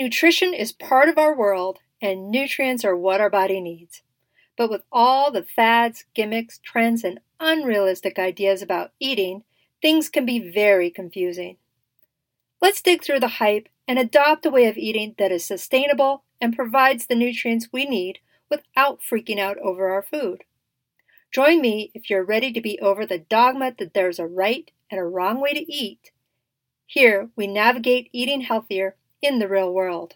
Nutrition is part of our world, and nutrients are what our body needs. But with all the fads, gimmicks, trends, and unrealistic ideas about eating, things can be very confusing. Let's dig through the hype and adopt a way of eating that is sustainable and provides the nutrients we need without freaking out over our food. Join me if you're ready to be over the dogma that there's a right and a wrong way to eat. Here we navigate eating healthier in the real world.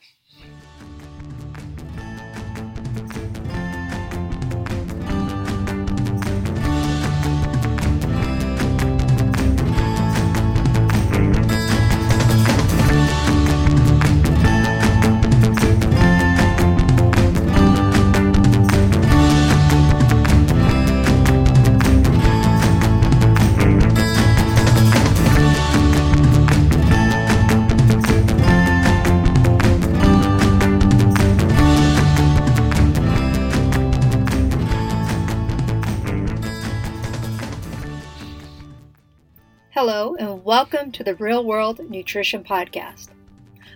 Hello, and welcome to the Real World Nutrition Podcast.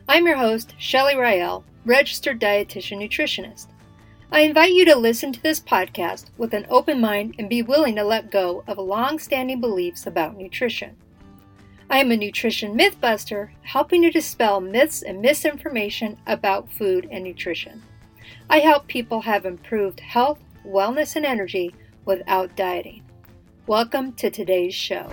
I'm your host, Shelly Rael, registered dietitian nutritionist. I invite you to listen to this podcast with an open mind and be willing to let go of long standing beliefs about nutrition. I am a nutrition mythbuster, helping to dispel myths and misinformation about food and nutrition. I help people have improved health, wellness, and energy without dieting. Welcome to today's show.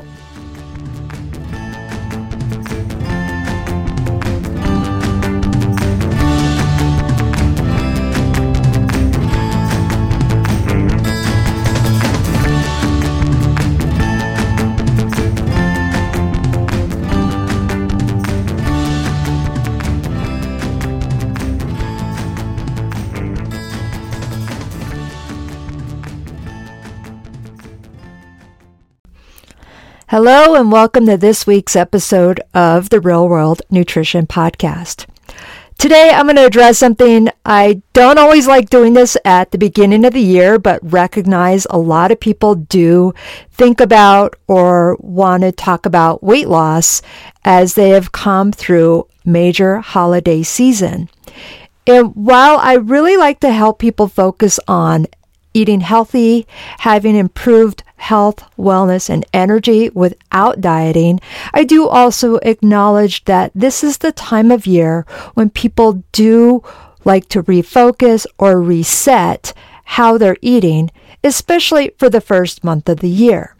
Hello, and welcome to this week's episode of the Real World Nutrition Podcast. Today, I'm going to address something I don't always like doing this at the beginning of the year, but recognize a lot of people do think about or want to talk about weight loss as they have come through major holiday season. And while I really like to help people focus on eating healthy, having improved health, wellness, and energy without dieting, I do also acknowledge that this is the time of year when people do like to refocus or reset how they're eating, especially for the first month of the year.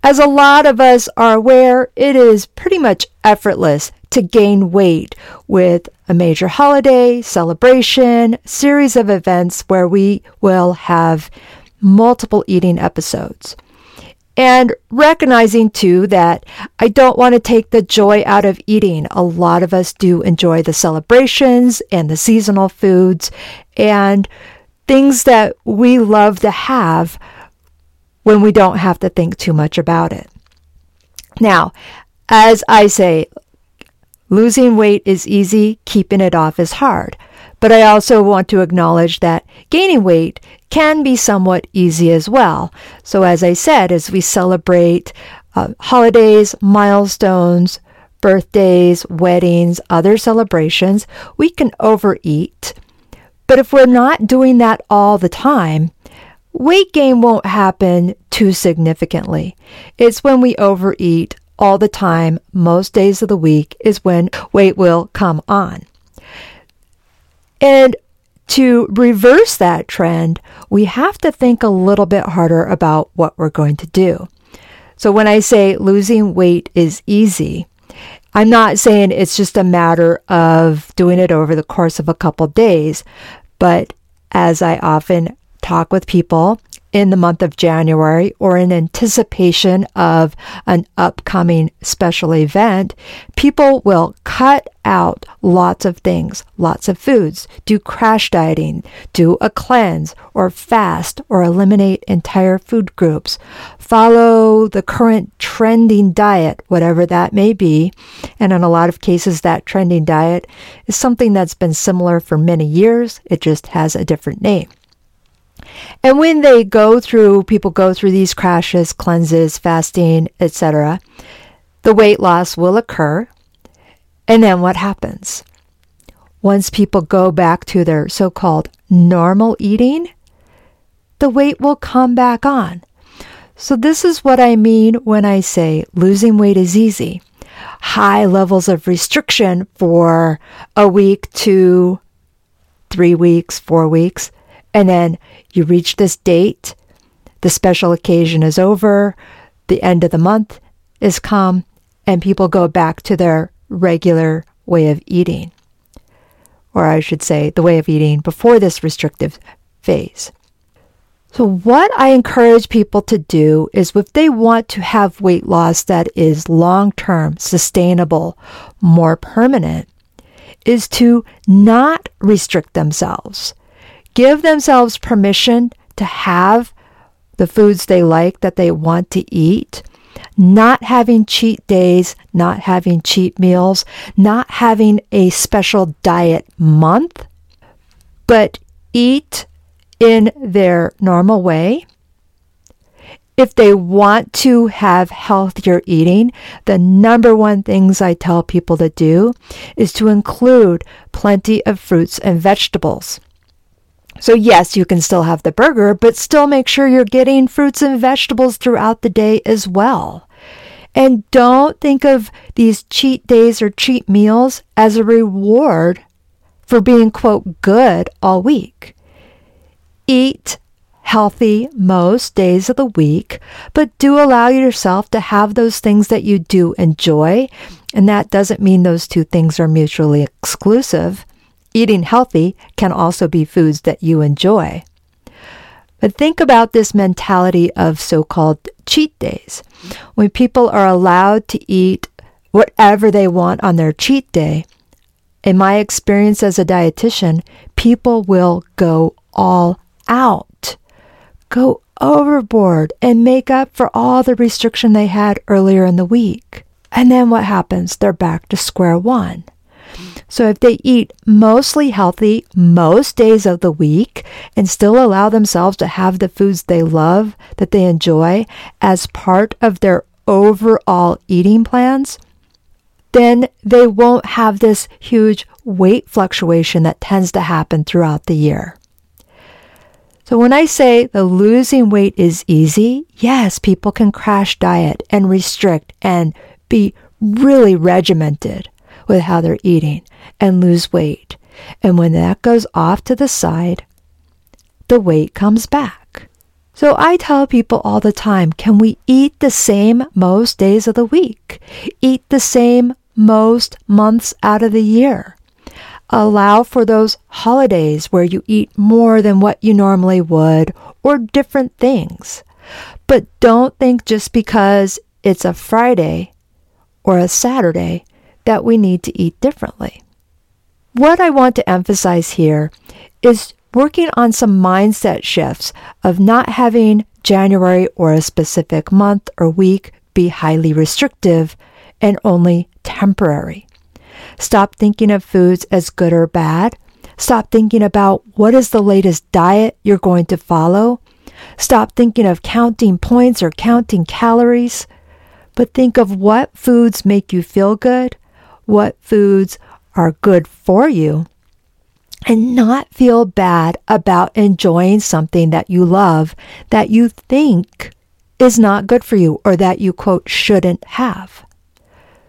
As a lot of us are aware, it is pretty much effortless to gain weight with a major holiday, celebration, series of events where we will have multiple eating episodes. And recognizing too that I don't want to take the joy out of eating. A lot of us do enjoy the celebrations and the seasonal foods and things that we love to have when we don't have to think too much about it. Now, as I say, Losing weight is easy, keeping it off is hard. But I also want to acknowledge that gaining weight can be somewhat easy as well. So, as I said, as we celebrate uh, holidays, milestones, birthdays, weddings, other celebrations, we can overeat. But if we're not doing that all the time, weight gain won't happen too significantly. It's when we overeat all the time, most days of the week, is when weight will come on. And to reverse that trend, we have to think a little bit harder about what we're going to do. So when I say losing weight is easy, I'm not saying it's just a matter of doing it over the course of a couple days, but as I often talk with people, in the month of January or in anticipation of an upcoming special event, people will cut out lots of things, lots of foods, do crash dieting, do a cleanse or fast or eliminate entire food groups, follow the current trending diet, whatever that may be. And in a lot of cases, that trending diet is something that's been similar for many years. It just has a different name. And when they go through, people go through these crashes, cleanses, fasting, etc., the weight loss will occur. And then what happens? once people go back to their so called normal eating, the weight will come back on. So, this is what I mean when I say losing weight is easy. High levels of restriction for a week, two, three weeks, four weeks, and then you reach this date, the special occasion is over, the end of the month is come, and people go back to their regular way of eating. Or I should say, the way of eating before this restrictive phase. So, what I encourage people to do is if they want to have weight loss that is long term, sustainable, more permanent, is to not restrict themselves. Give themselves permission to have the foods they like that they want to eat, not having cheat days, not having cheat meals, not having a special diet month, but eat in their normal way. If they want to have healthier eating, the number one things I tell people to do is to include plenty of fruits and vegetables. So, yes, you can still have the burger, but still make sure you're getting fruits and vegetables throughout the day as well. And don't think of these cheat days or cheat meals as a reward for being, quote, good all week. Eat healthy most days of the week, but do allow yourself to have those things that you do enjoy. And that doesn't mean those two things are mutually exclusive. Eating healthy can also be foods that you enjoy. But think about this mentality of so called cheat days. When people are allowed to eat whatever they want on their cheat day, in my experience as a dietitian, people will go all out. Go overboard and make up for all the restriction they had earlier in the week. And then what happens? They're back to square one. So if they eat mostly healthy most days of the week and still allow themselves to have the foods they love, that they enjoy as part of their overall eating plans, then they won't have this huge weight fluctuation that tends to happen throughout the year. So when I say the losing weight is easy, yes, people can crash diet and restrict and be really regimented with how they're eating and lose weight. And when that goes off to the side, the weight comes back. So I tell people all the time, can we eat the same most days of the week? Eat the same most months out of the year? Allow for those holidays where you eat more than what you normally would or different things. But don't think just because it's a Friday or a Saturday that we need to eat differently. What I want to emphasize here is working on some mindset shifts of not having January or a specific month or week be highly restrictive and only temporary. Stop thinking of foods as good or bad. Stop thinking about what is the latest diet you're going to follow. Stop thinking of counting points or counting calories, but think of what foods make you feel good, what foods are good for you, and not feel bad about enjoying something that you love that you think is not good for you or that you quote shouldn't have.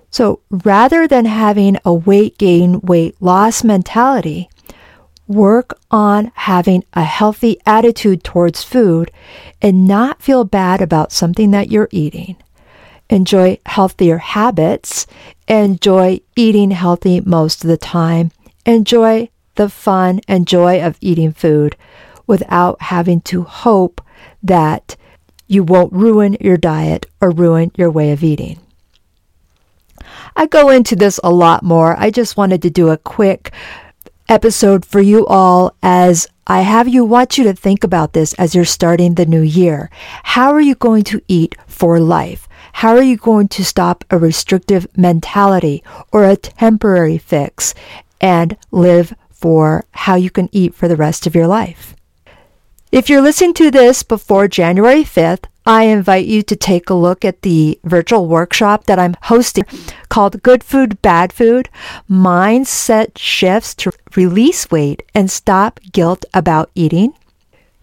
So rather than having a weight gain, weight loss mentality, work on having a healthy attitude towards food and not feel bad about something that you're eating. Enjoy healthier habits. Enjoy eating healthy most of the time. Enjoy the fun and joy of eating food without having to hope that you won't ruin your diet or ruin your way of eating. I go into this a lot more. I just wanted to do a quick episode for you all as I have you want you to think about this as you're starting the new year. How are you going to eat for life? How are you going to stop a restrictive mentality or a temporary fix and live for how you can eat for the rest of your life? If you're listening to this before January 5th, I invite you to take a look at the virtual workshop that I'm hosting called Good Food, Bad Food Mindset Shifts to Release Weight and Stop Guilt About Eating.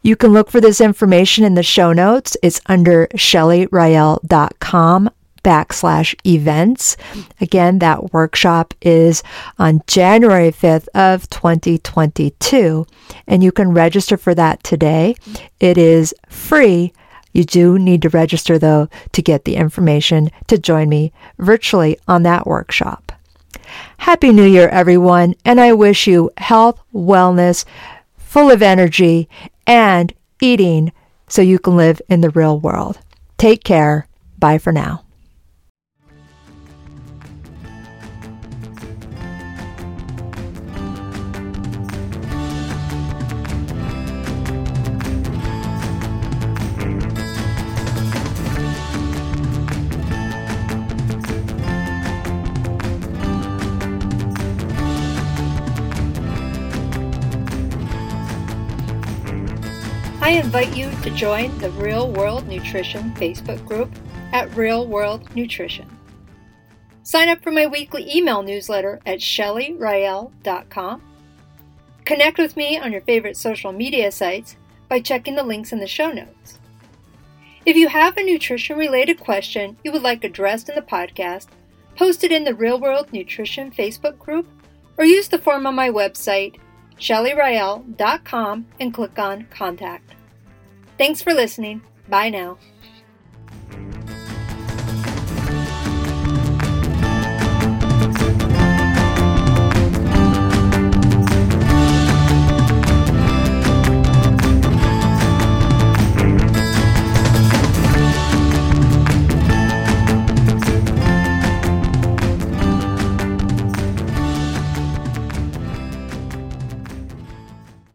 You can look for this information in the show notes. It's under shellyrael.com backslash events. Again, that workshop is on January 5th of 2022, and you can register for that today. It is free. You do need to register though to get the information to join me virtually on that workshop. Happy New Year, everyone, and I wish you health, wellness, full of energy, and eating so you can live in the real world. Take care. Bye for now. I invite you to join the Real World Nutrition Facebook group at Real World Nutrition. Sign up for my weekly email newsletter at shellyrael.com. Connect with me on your favorite social media sites by checking the links in the show notes. If you have a nutrition related question you would like addressed in the podcast, post it in the Real World Nutrition Facebook group or use the form on my website, shellyrael.com, and click on Contact. Thanks for listening. Bye now.